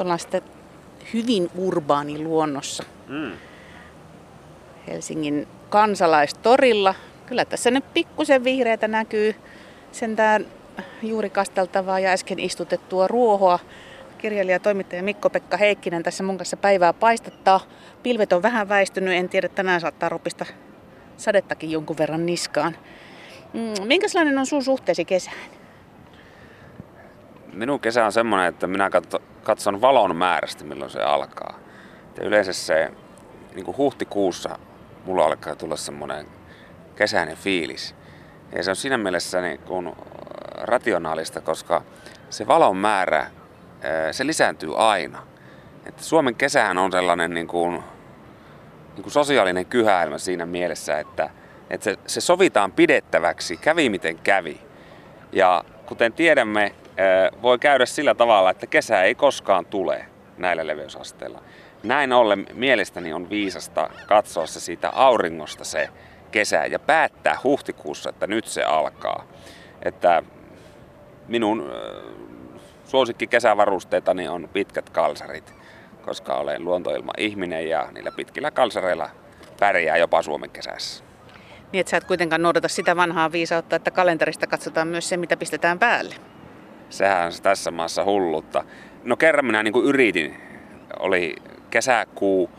Nyt ollaan sitten hyvin urbaani luonnossa. Mm. Helsingin kansalaistorilla. Kyllä tässä nyt pikkusen vihreätä näkyy sentään juuri kasteltavaa ja äsken istutettua ruohoa. Kirjailija ja toimittaja Mikko-Pekka Heikkinen tässä mun kanssa päivää paistattaa. Pilvet on vähän väistynyt, en tiedä, tänään saattaa ropista sadettakin jonkun verran niskaan. Mm, minkälainen on sun suhteesi kesään? Minun kesä on semmoinen, että minä katson valon määrästä, milloin se alkaa. Ja yleensä se niin kuin huhtikuussa mulla alkaa tulla semmoinen kesäinen fiilis. Ja se on siinä mielessä niin kuin rationaalista, koska se valon määrä, se lisääntyy aina. Että Suomen kesähän on sellainen niin kuin, niin kuin sosiaalinen kyhäilmä siinä mielessä, että, että se, se sovitaan pidettäväksi, kävi miten kävi. Ja kuten tiedämme, voi käydä sillä tavalla, että kesä ei koskaan tule näillä leveysasteilla. Näin ollen mielestäni on viisasta katsoa se siitä auringosta se kesä ja päättää huhtikuussa, että nyt se alkaa. Että minun suosikki kesävarusteetani on pitkät kalsarit, koska olen luontoilma-ihminen ja niillä pitkillä kalsareilla pärjää jopa Suomen kesässä. Niin, että sä et kuitenkaan noudata sitä vanhaa viisautta, että kalenterista katsotaan myös se, mitä pistetään päälle. Sehän on tässä maassa hullutta. No kerran minä niin kuin yritin, oli kesäkuu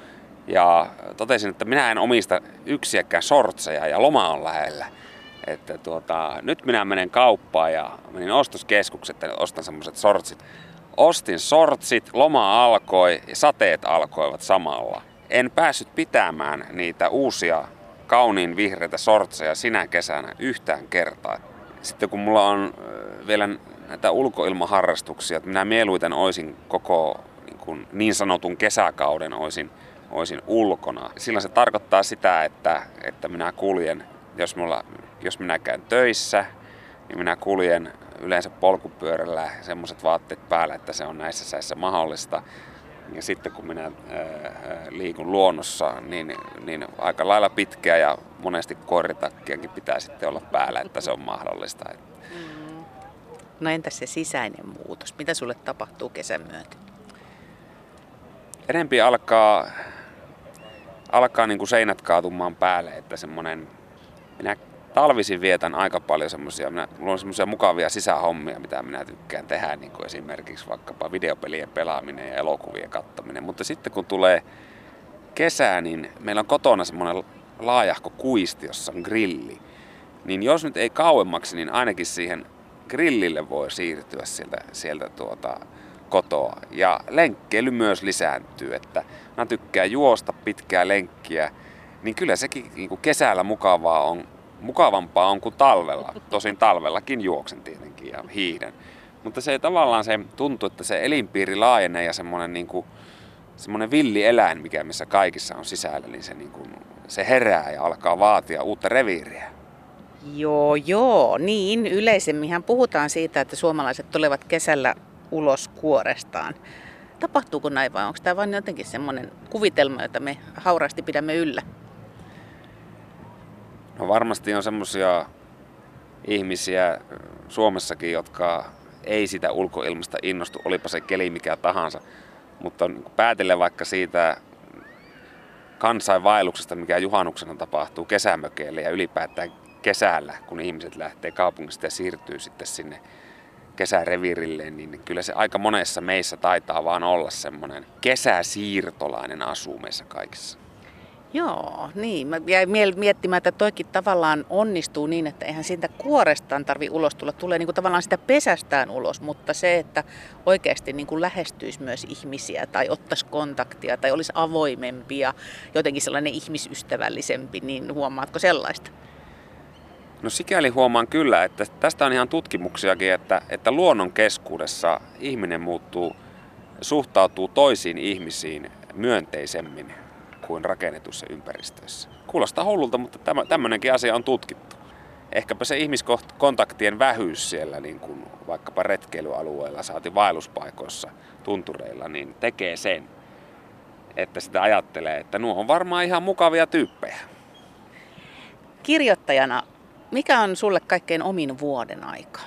ja totesin, että minä en omista yksiäkään sortseja ja loma on lähellä. Että tuota, nyt minä menen kauppaan ja menin ostoskeskukset ja ostan semmoiset sortsit. Ostin sortsit, loma alkoi ja sateet alkoivat samalla. En päässyt pitämään niitä uusia kauniin vihreitä sortseja sinä kesänä yhtään kertaa. Sitten kun mulla on vielä näitä ulkoilmaharrastuksia, että minä mieluiten oisin koko niin, kuin niin sanotun kesäkauden oisin, oisin ulkona. Silloin se tarkoittaa sitä, että, että minä kuljen, jos, mulla, jos minä käyn töissä, niin minä kuljen yleensä polkupyörällä semmoiset vaatteet päällä, että se on näissä säissä mahdollista. Ja sitten kun minä liikun luonnossa, niin, niin aika lailla pitkää ja monesti koiritakkiakin pitää sitten olla päällä, että se on mahdollista. No entäs se sisäinen muutos? Mitä sulle tapahtuu kesän myötä? Enempi alkaa, alkaa niin kuin seinät kaatumaan päälle, että semmoinen, minä talvisin vietän aika paljon semmoisia, mulla on semmoisia mukavia sisähommia, mitä minä tykkään tehdä, niin kuin esimerkiksi vaikkapa videopelien pelaaminen ja elokuvien kattaminen. Mutta sitten kun tulee kesä, niin meillä on kotona semmoinen laajahko kuisti, jossa on grilli. Niin jos nyt ei kauemmaksi, niin ainakin siihen grillille voi siirtyä sieltä, sieltä tuota, kotoa. Ja lenkkeily myös lisääntyy, että mä tykkään juosta pitkää lenkkiä, niin kyllä sekin niin kuin kesällä mukavaa on mukavampaa on kuin talvella. Tosin talvellakin juoksen tietenkin ja hiihdän. Mutta se tavallaan se tuntuu, että se elinpiiri laajenee ja semmoinen niin kuin, semmoinen villi eläin, mikä missä kaikissa on sisällä, niin se, niin kuin, se herää ja alkaa vaatia uutta reviiriä. Joo, joo. Niin, yleisemminhän puhutaan siitä, että suomalaiset tulevat kesällä ulos kuorestaan. Tapahtuuko näin vai onko tämä vain jotenkin semmoinen kuvitelma, jota me hauraasti pidämme yllä? No varmasti on semmoisia ihmisiä Suomessakin, jotka ei sitä ulkoilmasta innostu, olipa se keli mikä tahansa. Mutta päätellen vaikka siitä kansainvaelluksesta, mikä juhannuksena tapahtuu kesämökeille ja ylipäätään kesällä, kun ihmiset lähtee kaupungista ja siirtyy sitten sinne kesäreviirilleen, niin kyllä se aika monessa meissä taitaa vaan olla semmoinen kesäsiirtolainen asuu meissä kaikissa. Joo, niin. Mä jäin miettimään, että toikin tavallaan onnistuu niin, että eihän siitä kuorestaan tarvi ulos tulla. Tulee niin kuin tavallaan sitä pesästään ulos, mutta se, että oikeasti niin kuin lähestyisi myös ihmisiä tai ottaisi kontaktia tai olisi avoimempi ja jotenkin sellainen ihmisystävällisempi, niin huomaatko sellaista? No sikäli huomaan kyllä, että tästä on ihan tutkimuksiakin, että, että luonnon keskuudessa ihminen muuttuu, suhtautuu toisiin ihmisiin myönteisemmin kuin rakennetussa ympäristössä. Kuulostaa hullulta, mutta tämmöinenkin asia on tutkittu. Ehkäpä se ihmiskontaktien vähyys siellä, niin kuin vaikkapa retkeilyalueella, saati vaelluspaikoissa, tuntureilla, niin tekee sen, että sitä ajattelee, että nuo on varmaan ihan mukavia tyyppejä. Kirjoittajana, mikä on sulle kaikkein omin vuoden aika?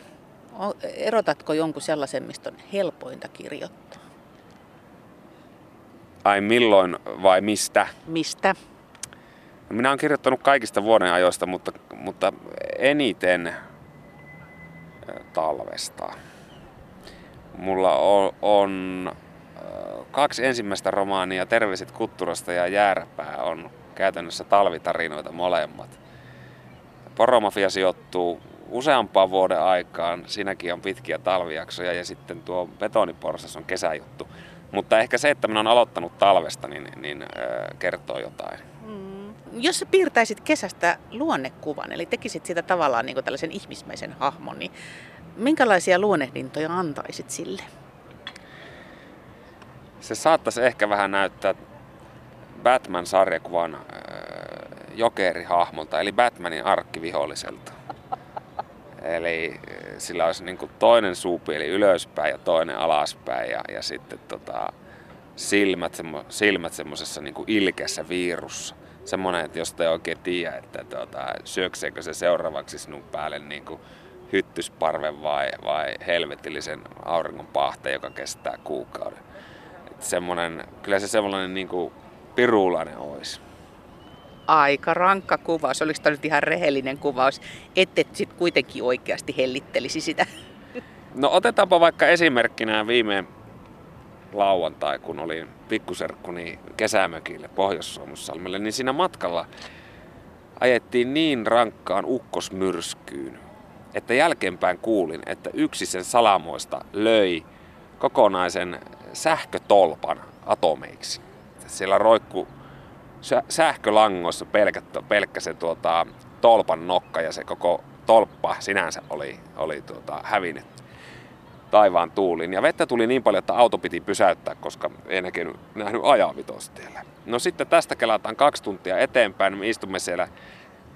Erotatko jonkun sellaisen, mistä on helpointa kirjoittaa? Ai milloin vai mistä? Mistä? No minä olen kirjoittanut kaikista vuoden ajoista, mutta, mutta eniten talvesta. Mulla on, on kaksi ensimmäistä romaania, Terveiset Kutturasta ja Järpää, on käytännössä talvitarinoita molemmat. Poromafia sijoittuu useampaan vuoden aikaan, siinäkin on pitkiä talvijaksoja ja sitten tuo betoniporsas on kesäjuttu. Mutta ehkä se, että minä olen aloittanut talvesta, niin, niin äh, kertoo jotain. Mm. Jos sä piirtäisit kesästä luonnekuvan, eli tekisit siitä tavallaan niin kuin tällaisen ihmismäisen hahmon, niin minkälaisia luonnehdintoja antaisit sille? Se saattaisi ehkä vähän näyttää Batman-sarjakuvan jokerihahmolta, eli Batmanin arkkiviholliselta. Eli sillä olisi niin toinen suupieli ylöspäin ja toinen alaspäin ja, ja sitten tota, silmät, semmo, silmät semmoisessa niin ilkeässä viirussa. Semmoinen, että jos te oikein tiedä, että tota, syökseekö se seuraavaksi sinun päälle niin kuin hyttysparven vai, vai helvetillisen auringon pahte, joka kestää kuukauden. Että semmoinen, kyllä se semmoinen niin pirulainen olisi aika rankka kuvaus. Oliko tämä nyt ihan rehellinen kuvaus, ette sitten kuitenkin oikeasti hellittelisi sitä? No otetaanpa vaikka esimerkkinä viime lauantai, kun olin pikkuserkkuni kesämökille Pohjois-Suomussalmelle, niin siinä matkalla ajettiin niin rankkaan ukkosmyrskyyn, että jälkeenpäin kuulin, että yksi sen salamoista löi kokonaisen sähkötolpan atomeiksi. Siellä roikku sähkölangoissa pelkkä, pelkkä se tuota, tolpan nokka ja se koko tolppa sinänsä oli, oli tuota, hävinnyt taivaan tuulin. Ja vettä tuli niin paljon, että auto piti pysäyttää, koska ei näkynyt, nähnyt ajaa vitostiellä. No sitten tästä kelataan kaksi tuntia eteenpäin. Me istumme siellä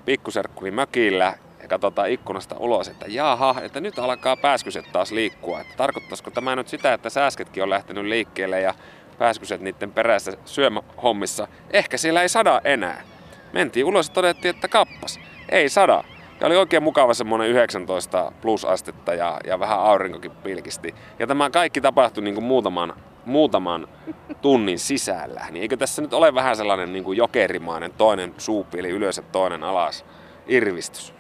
pikkuserkkuni mökillä ja katsotaan ikkunasta ulos, että jaha, että nyt alkaa pääskyset taas liikkua. Että tarkoittaisiko tämä nyt sitä, että sääsketkin on lähtenyt liikkeelle ja pääskyset niiden perässä syömähommissa. Ehkä siellä ei sada enää. Mentiin ulos ja todettiin, että kappas, ei sada. Ja oli oikein mukava semmoinen 19 plus astetta ja, ja vähän aurinkokin pilkisti. Ja tämä kaikki tapahtui niin kuin muutaman, muutaman tunnin sisällä. Niin eikö tässä nyt ole vähän sellainen niin kuin jokerimainen toinen suupieli ylös ja toinen alas irvistys?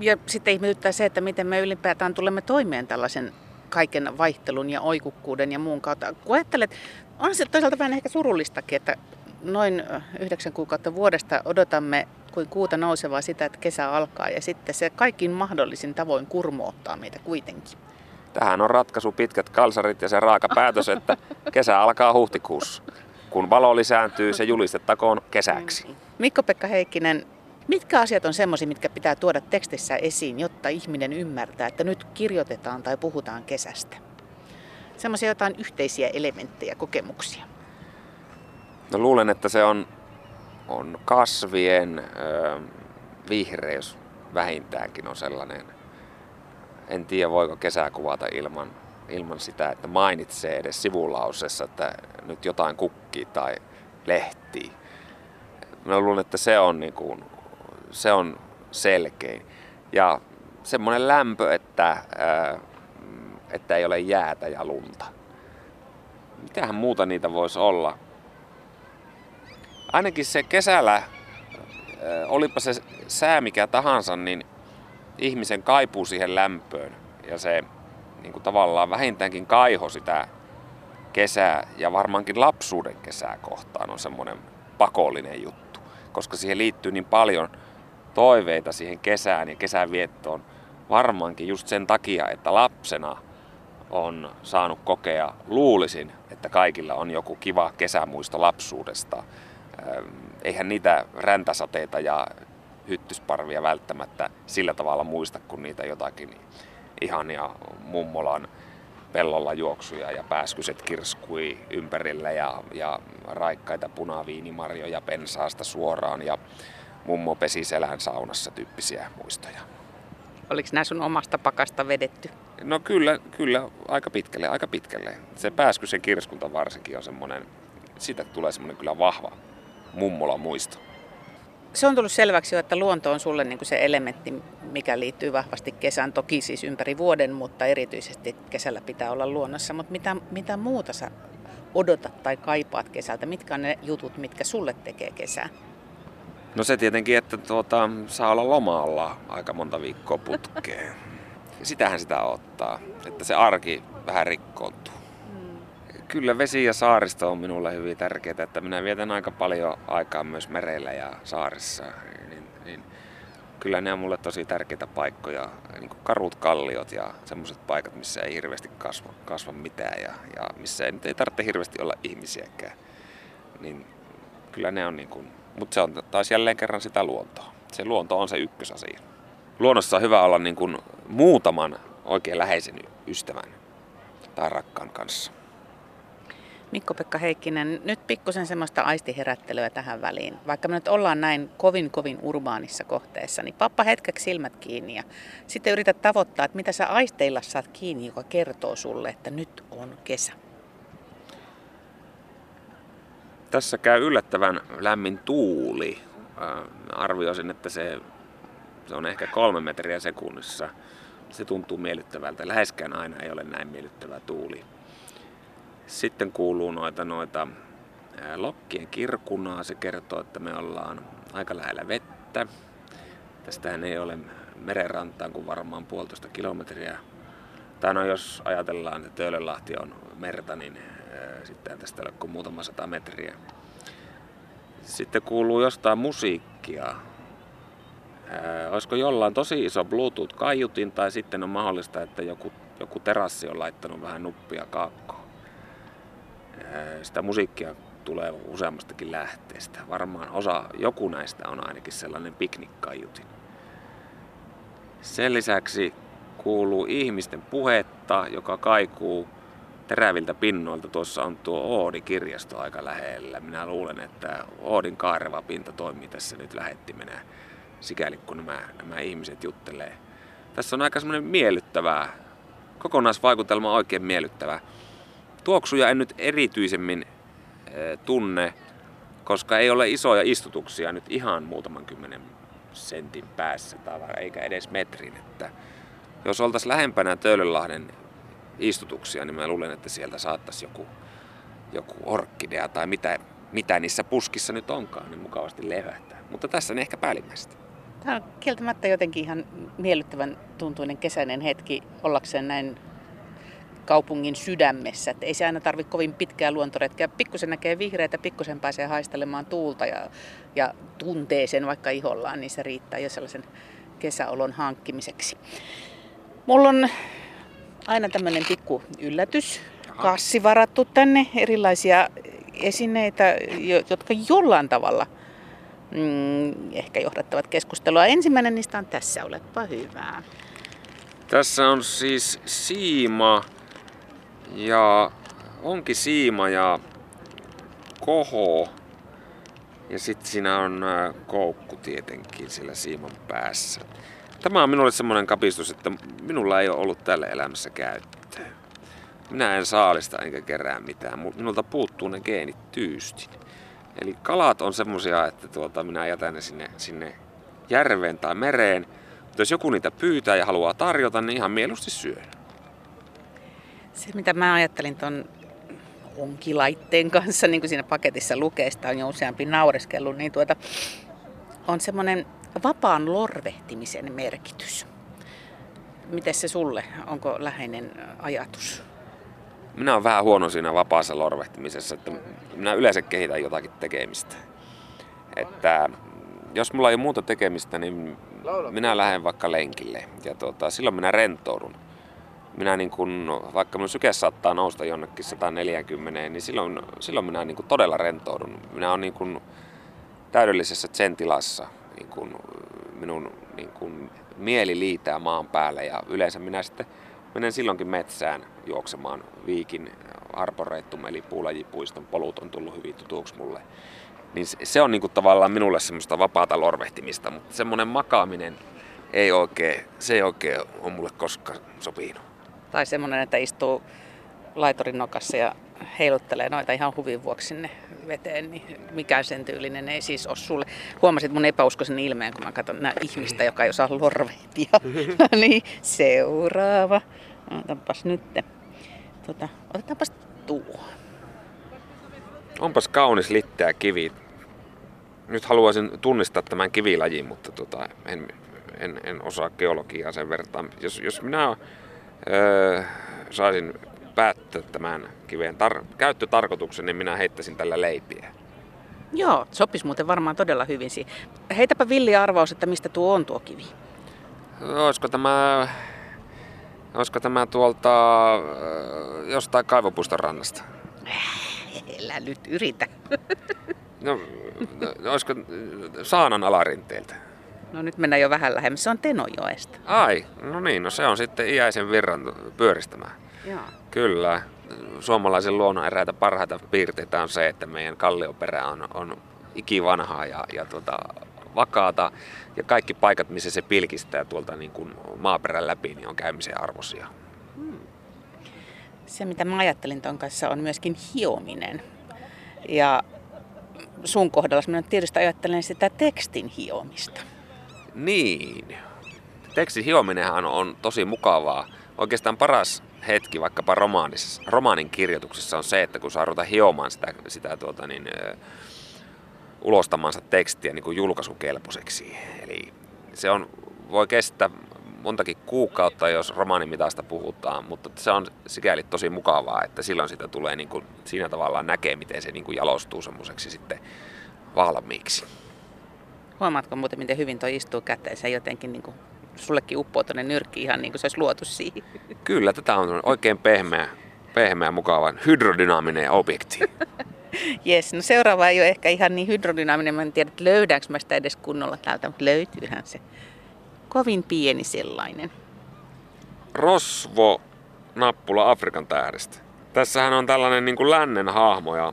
Ja sitten ihmetyttää se, että miten me ylipäätään tulemme toimeen tällaisen kaiken vaihtelun ja oikukkuuden ja muun kautta. Kun ajattelet, on se toisaalta vähän ehkä surullistakin, että noin yhdeksän kuukautta vuodesta odotamme kuin kuuta nousevaa sitä, että kesä alkaa ja sitten se kaikin mahdollisin tavoin kurmoottaa meitä kuitenkin. Tähän on ratkaisu pitkät kalsarit ja se raaka päätös, että kesä alkaa huhtikuussa. Kun valo lisääntyy, se julistettakoon kesäksi. Mikko-Pekka Heikkinen, mitkä asiat on semmoisia, mitkä pitää tuoda tekstissä esiin, jotta ihminen ymmärtää, että nyt kirjoitetaan tai puhutaan kesästä? semmoisia jotain yhteisiä elementtejä, kokemuksia? No luulen, että se on, on kasvien ö, vihreys vähintäänkin on sellainen. En tiedä, voiko kesää kuvata ilman, ilman sitä, että mainitsee edes sivulausessa, että nyt jotain kukkii tai lehtii. Mä luulen, että se on, niin kuin, se on selkein. Ja semmoinen lämpö, että että ei ole jäätä ja lunta. Mitähän muuta niitä voisi olla? Ainakin se kesällä, olipa se sää mikä tahansa, niin ihmisen kaipuu siihen lämpöön. Ja se niin kuin tavallaan vähintäänkin kaiho sitä kesää ja varmaankin lapsuuden kesää kohtaan on semmoinen pakollinen juttu. Koska siihen liittyy niin paljon toiveita siihen kesään ja kesän viettoon. Varmaankin just sen takia, että lapsena – on saanut kokea, luulisin, että kaikilla on joku kiva kesämuisto lapsuudesta. Eihän niitä räntäsateita ja hyttysparvia välttämättä sillä tavalla muista kuin niitä jotakin ihania mummolan pellolla juoksuja ja pääskyset kirskui ympärillä ja, ja raikkaita punaviinimarjoja pensaasta suoraan ja mummo pesi selän saunassa tyyppisiä muistoja. Oliko nämä sun omasta pakasta vedetty? No kyllä, kyllä aika pitkälle, aika pitkälle. Se pääskysen kirskunta varsinkin on semmoinen, siitä tulee semmoinen kyllä vahva mummola muisto. Se on tullut selväksi jo, että luonto on sulle niin kuin se elementti, mikä liittyy vahvasti kesään. Toki siis ympäri vuoden, mutta erityisesti kesällä pitää olla luonnossa. Mutta mitä, mitä muuta sä odotat tai kaipaat kesältä? Mitkä on ne jutut, mitkä sulle tekee kesää? No se tietenkin, että tuota, saa olla lomalla aika monta viikkoa putkeen. Sitähän sitä ottaa, että se arki vähän rikkoutuu. Kyllä vesi ja saaristo on minulle hyvin tärkeää, että minä vietän aika paljon aikaa myös merellä ja saarissa. Niin, niin kyllä ne on mulle tosi tärkeitä paikkoja, niin kuin karut kalliot ja semmoiset paikat, missä ei hirveästi kasva, kasva mitään ja, ja missä ei, nyt ei tarvitse hirveästi olla ihmisiäkään. Niin kyllä ne on niin kuin, mutta se on taas jälleen kerran sitä luontoa. Se luonto on se ykkösasia. Luonnossa on hyvä olla niin kuin muutaman oikein läheisen ystävän tai rakkaan kanssa. Mikko-Pekka Heikkinen, nyt pikkusen semmoista aistiherättelyä tähän väliin. Vaikka me nyt ollaan näin kovin kovin urbaanissa kohteessa, niin pappa hetkeksi silmät kiinni ja sitten yrität tavoittaa, että mitä sä aisteilla saat kiinni, joka kertoo sulle, että nyt on kesä. Tässä käy yllättävän lämmin tuuli. Äh, arvioisin, että se, se on ehkä kolme metriä sekunnissa. Se tuntuu miellyttävältä. Läheskään aina ei ole näin miellyttävä tuuli. Sitten kuuluu noita, noita lokkien kirkunaa. Se kertoo, että me ollaan aika lähellä vettä. Tästähän ei ole merenrantaan kuin varmaan puolitoista kilometriä. Tai no jos ajatellaan, että Töölönlahti on merta, niin sitten tästä ole kuin muutama sata metriä. Sitten kuuluu jostain musiikkia. olisiko jollain tosi iso Bluetooth-kaiutin tai sitten on mahdollista, että joku, joku terassi on laittanut vähän nuppia kaakkoon sitä musiikkia tulee useammastakin lähteestä. Varmaan osa, joku näistä on ainakin sellainen piknikkaiutin. Sen lisäksi kuuluu ihmisten puhetta, joka kaikuu teräviltä pinnoilta. Tuossa on tuo Oodi-kirjasto aika lähellä. Minä luulen, että Oodin kaareva pinta toimii tässä nyt lähettimenä, sikäli kun nämä, nämä ihmiset juttelee. Tässä on aika semmoinen miellyttävää, kokonaisvaikutelma oikein miellyttävä. Tuoksuja en nyt erityisemmin eh, tunne, koska ei ole isoja istutuksia nyt ihan muutaman kymmenen sentin päässä tai eikä edes metrin. Että jos oltaisiin lähempänä Töölönlahden istutuksia, niin mä luulen, että sieltä saattaisi joku, joku orkkidea tai mitä, mitä niissä puskissa nyt onkaan, niin mukavasti levähtää. Mutta tässä ne ehkä päällimmäistä. Tämä on kieltämättä jotenkin ihan miellyttävän tuntuinen kesäinen hetki ollakseen näin kaupungin sydämessä. Että ei se aina tarvitse kovin pitkää luontoretkeä. Pikkusen näkee vihreitä, pikkusen pääsee haistelemaan tuulta ja, ja tuntee sen vaikka ihollaan, niin se riittää jo sellaisen kesäolon hankkimiseksi. Mulla on aina tämmöinen pikku yllätys, kassi varattu tänne, erilaisia esineitä, jotka jollain tavalla mm, ehkä johdattavat keskustelua. Ensimmäinen niistä on tässä, olepa hyvää. Tässä on siis siima, ja onkin siima ja koho. Ja sitten siinä on koukku tietenkin sillä siiman päässä. Tämä on minulle semmoinen kapistus, että minulla ei ole ollut tälle elämässä käyttöä. Minä en saalista enkä kerää mitään. Minulta puuttuu ne geenit tyystin. Eli kalat on semmosia, että tuota, minä jätän ne sinne, sinne järveen tai mereen. Mutta jos joku niitä pyytää ja haluaa tarjota, niin ihan mieluusti syön. Se, mitä mä ajattelin tuon onkilaitteen kanssa, niin kuin siinä paketissa lukee, sitä on jo useampi naureskellut, niin tuota, on semmoinen vapaan lorvehtimisen merkitys. Miten se sulle? Onko läheinen ajatus? Minä olen vähän huono siinä vapaassa lorvehtimisessa, että minä yleensä kehitän jotakin tekemistä. Että jos mulla ei ole muuta tekemistä, niin minä lähden vaikka lenkille ja tuota, silloin minä rentoudun minä niin kun, vaikka minun syke saattaa nousta jonnekin 140, niin silloin, silloin minä niin todella rentoudun. Minä olen niin kun täydellisessä sen tilassa. Niin kun minun niin kun mieli liitää maan päälle ja yleensä minä sitten menen silloinkin metsään juoksemaan viikin arboreittum eli puulajipuiston polut on tullut hyvin tutuksi mulle. Niin se on niin kuin tavallaan minulle semmoista vapaata lorvehtimista, mutta semmoinen makaaminen ei oikein, se ei oikein ole mulle koskaan sopinut. Tai semmoinen, että istuu laitorin nokassa ja heiluttelee noita ihan huvin vuoksi sinne veteen, niin mikään sen tyylinen ei siis ole sulle. Huomasit mun epäuskoisen ilmeen, kun mä katson nää ihmistä, joka ei osaa lorvehtia. no niin, seuraava. Otapas nyt. Tota, otetaanpas tuo. Onpas kaunis litteä kivi. Nyt haluaisin tunnistaa tämän kivilajin, mutta tota, en, en, en osaa geologiaa sen verran. Jos, jos minä öö, saisin päättää tämän kiven tar- käyttötarkoituksen, niin minä heittäisin tällä leipiä. Joo, sopisi muuten varmaan todella hyvin siihen. Heitäpä villi arvaus, että mistä tuo on tuo kivi. Olisiko tämä, olisiko tämä tuolta öö, jostain kaivopuiston rannasta? Älä nyt yritä. No, no olisiko Saanan alarinteeltä? No nyt mennään jo vähän lähemmäs. Se on Tenojoesta. Ai, no niin, no se on sitten iäisen virran pyöristämään. Joo. Kyllä. Suomalaisen luonnon eräitä parhaita piirteitä on se, että meidän kallioperä on, on ikivanhaa ja, ja tuota, vakaata. Ja kaikki paikat, missä se pilkistää tuolta niin kuin maaperän läpi, niin on käymisen arvoisia. Se, mitä mä ajattelin ton kanssa, on myöskin hiominen. Ja sun kohdalla minä tietysti ajattelen sitä tekstin hiomista. Niin. Tekstin hiominenhan on tosi mukavaa. Oikeastaan paras hetki vaikkapa romaanin kirjoituksessa on se, että kun saa ruveta hiomaan sitä, sitä tuota, niin, ö, ulostamansa tekstiä niin kuin julkaisukelpoiseksi. Eli se on, voi kestää montakin kuukautta, jos romaanimitasta puhutaan, mutta se on sikäli tosi mukavaa, että silloin sitä tulee niin kuin, siinä tavallaan näkee, miten se niin kuin jalostuu semmoiseksi sitten valmiiksi. Huomaatko muuten, miten hyvin toi istuu käteen? Se jotenkin niin kuin, sullekin uppoo tuonne nyrkki ihan niin kuin se olisi luotu siihen. Kyllä, tätä on oikein pehmeä, pehmeä mukava hydrodynaaminen objekti. Jes, no seuraava ei ole ehkä ihan niin hydrodynaaminen. Mä en tiedä, että löydäänkö mä sitä edes kunnolla täältä, mutta löytyyhän se. Kovin pieni sellainen. Rosvo nappula Afrikan tähdestä. Tässähän on tällainen niin kuin lännen hahmo ja,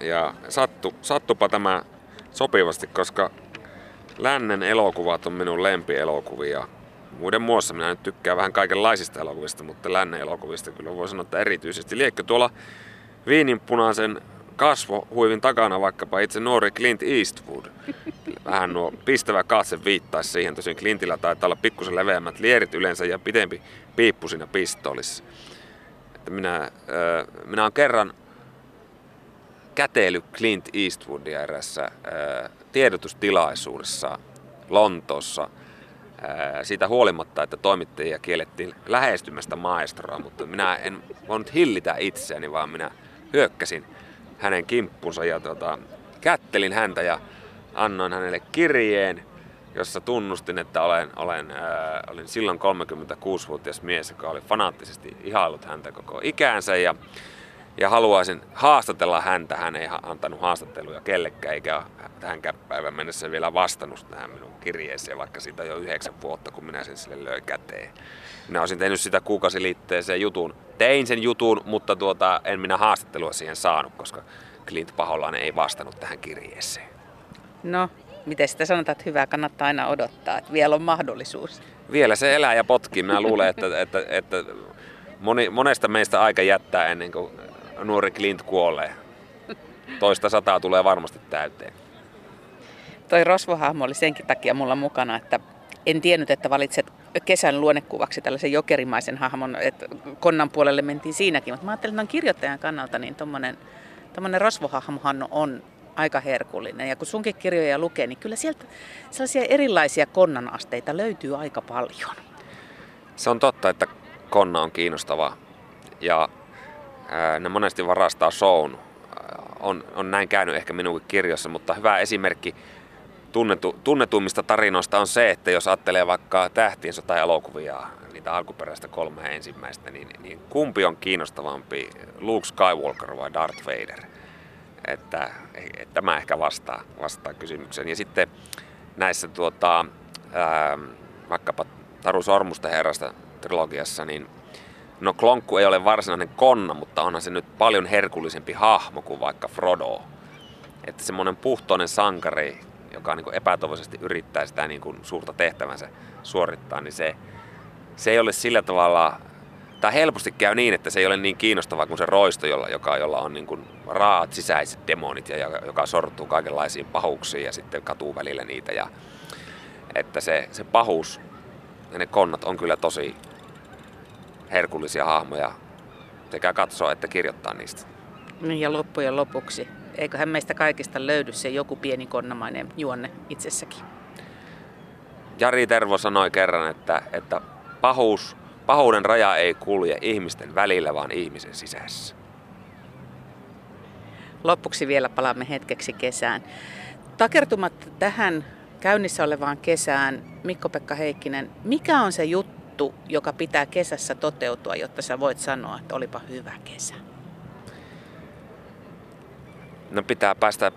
ja sattu, sattupa tämä sopivasti, koska lännen elokuvat on minun lempielokuvia. Muiden muassa minä nyt tykkään vähän kaikenlaisista elokuvista, mutta lännen elokuvista kyllä voi sanoa, että erityisesti. Liekkö tuolla viininpunaisen kasvohuivin takana vaikkapa itse nuori Clint Eastwood. Vähän nuo pistävä katse viittaisi siihen. Tosin Clintillä taitaa olla pikkusen leveämmät lierit yleensä ja pidempi piippu siinä pistoolissa. Että minä, äh, minä olen kerran käteily Clint Eastwoodia erässä äh, tiedotustilaisuudessa Lontoossa siitä huolimatta, että toimittajia kiellettiin lähestymästä maestroa, mutta minä en voinut hillitä itseäni, vaan minä hyökkäsin hänen kimppunsa ja tota, kättelin häntä ja annoin hänelle kirjeen, jossa tunnustin, että olen, olen, ää, olin silloin 36-vuotias mies, joka oli fanaattisesti ihaillut häntä koko ikäänsä ja, ja haluaisin haastatella häntä. Hän ei antanut haastatteluja kellekään eikä tähänkään päivän mennessä vielä vastannut tähän minun kirjeeseen, vaikka siitä jo yhdeksän vuotta, kun minä sen sille löin käteen. Minä olisin tehnyt sitä kuukausiliitteeseen jutun. Tein sen jutun, mutta tuota, en minä haastattelua siihen saanut, koska Clint Paholainen ei vastannut tähän kirjeeseen. No, miten sitä sanotaan, että hyvää kannattaa aina odottaa, että vielä on mahdollisuus. Vielä se elää ja potkii. Minä luulen, että, että, että moni, monesta meistä aika jättää ennen kuin nuori Clint kuolee. Toista sataa tulee varmasti täyteen. Toi rosvohahmo oli senkin takia mulla mukana, että en tiennyt, että valitset kesän luonnekuvaksi tällaisen jokerimaisen hahmon, että konnan puolelle mentiin siinäkin, mutta mä ajattelin, että kirjoittajan kannalta niin tommonen, tommonen rosvohahmohan on aika herkullinen. Ja kun sunkin kirjoja lukee, niin kyllä sieltä sellaisia erilaisia konnanasteita löytyy aika paljon. Se on totta, että konna on kiinnostava ja ne monesti varastaa shown. On, on näin käynyt ehkä minunkin kirjassa, mutta hyvä esimerkki tunnetu, tunnetuimmista tarinoista on se, että jos ajattelee vaikka tähtien sota-elokuvia, niitä alkuperäistä kolme ensimmäistä, niin, niin kumpi on kiinnostavampi, Luke Skywalker vai Darth Vader? Että, että tämä ehkä vastaa, vastaa kysymykseen. Ja sitten näissä tuota, ää, vaikkapa Taru Sormusten herrasta trilogiassa, niin no Klonkku ei ole varsinainen konna, mutta onhan se nyt paljon herkullisempi hahmo kuin vaikka Frodo. Että semmoinen puhtoinen sankari, joka niin epätoivoisesti yrittää sitä niin kuin suurta tehtävänsä suorittaa, niin se, se ei ole sillä tavalla, tai helposti käy niin, että se ei ole niin kiinnostavaa kuin se roisto, jolla, joka, jolla on niin kuin raat sisäiset demonit ja joka sortuu kaikenlaisiin pahuuksiin ja sitten katuu välillä niitä. Ja, että se, se pahuus ja ne konnat on kyllä tosi herkullisia hahmoja sekä katsoa että kirjoittaa niistä. Niin ja loppujen lopuksi eiköhän meistä kaikista löydy se joku pieni konnamainen juonne itsessäkin. Jari Tervo sanoi kerran, että, että pahuus, pahuuden raja ei kulje ihmisten välillä, vaan ihmisen sisässä. Lopuksi vielä palaamme hetkeksi kesään. Takertumatta tähän käynnissä olevaan kesään, Mikko-Pekka Heikkinen, mikä on se juttu, joka pitää kesässä toteutua, jotta sä voit sanoa, että olipa hyvä kesä? No pitää päästä äh,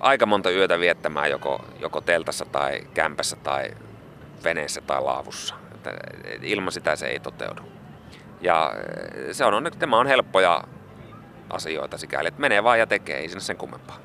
aika monta yötä viettämään joko, joko teltassa tai kämpässä tai veneessä tai laavussa. Että ilman sitä se ei toteudu. Ja äh, se on, tämä on helppoja asioita sikäli, että menee vaan ja tekee, ei sinne sen kummempaa.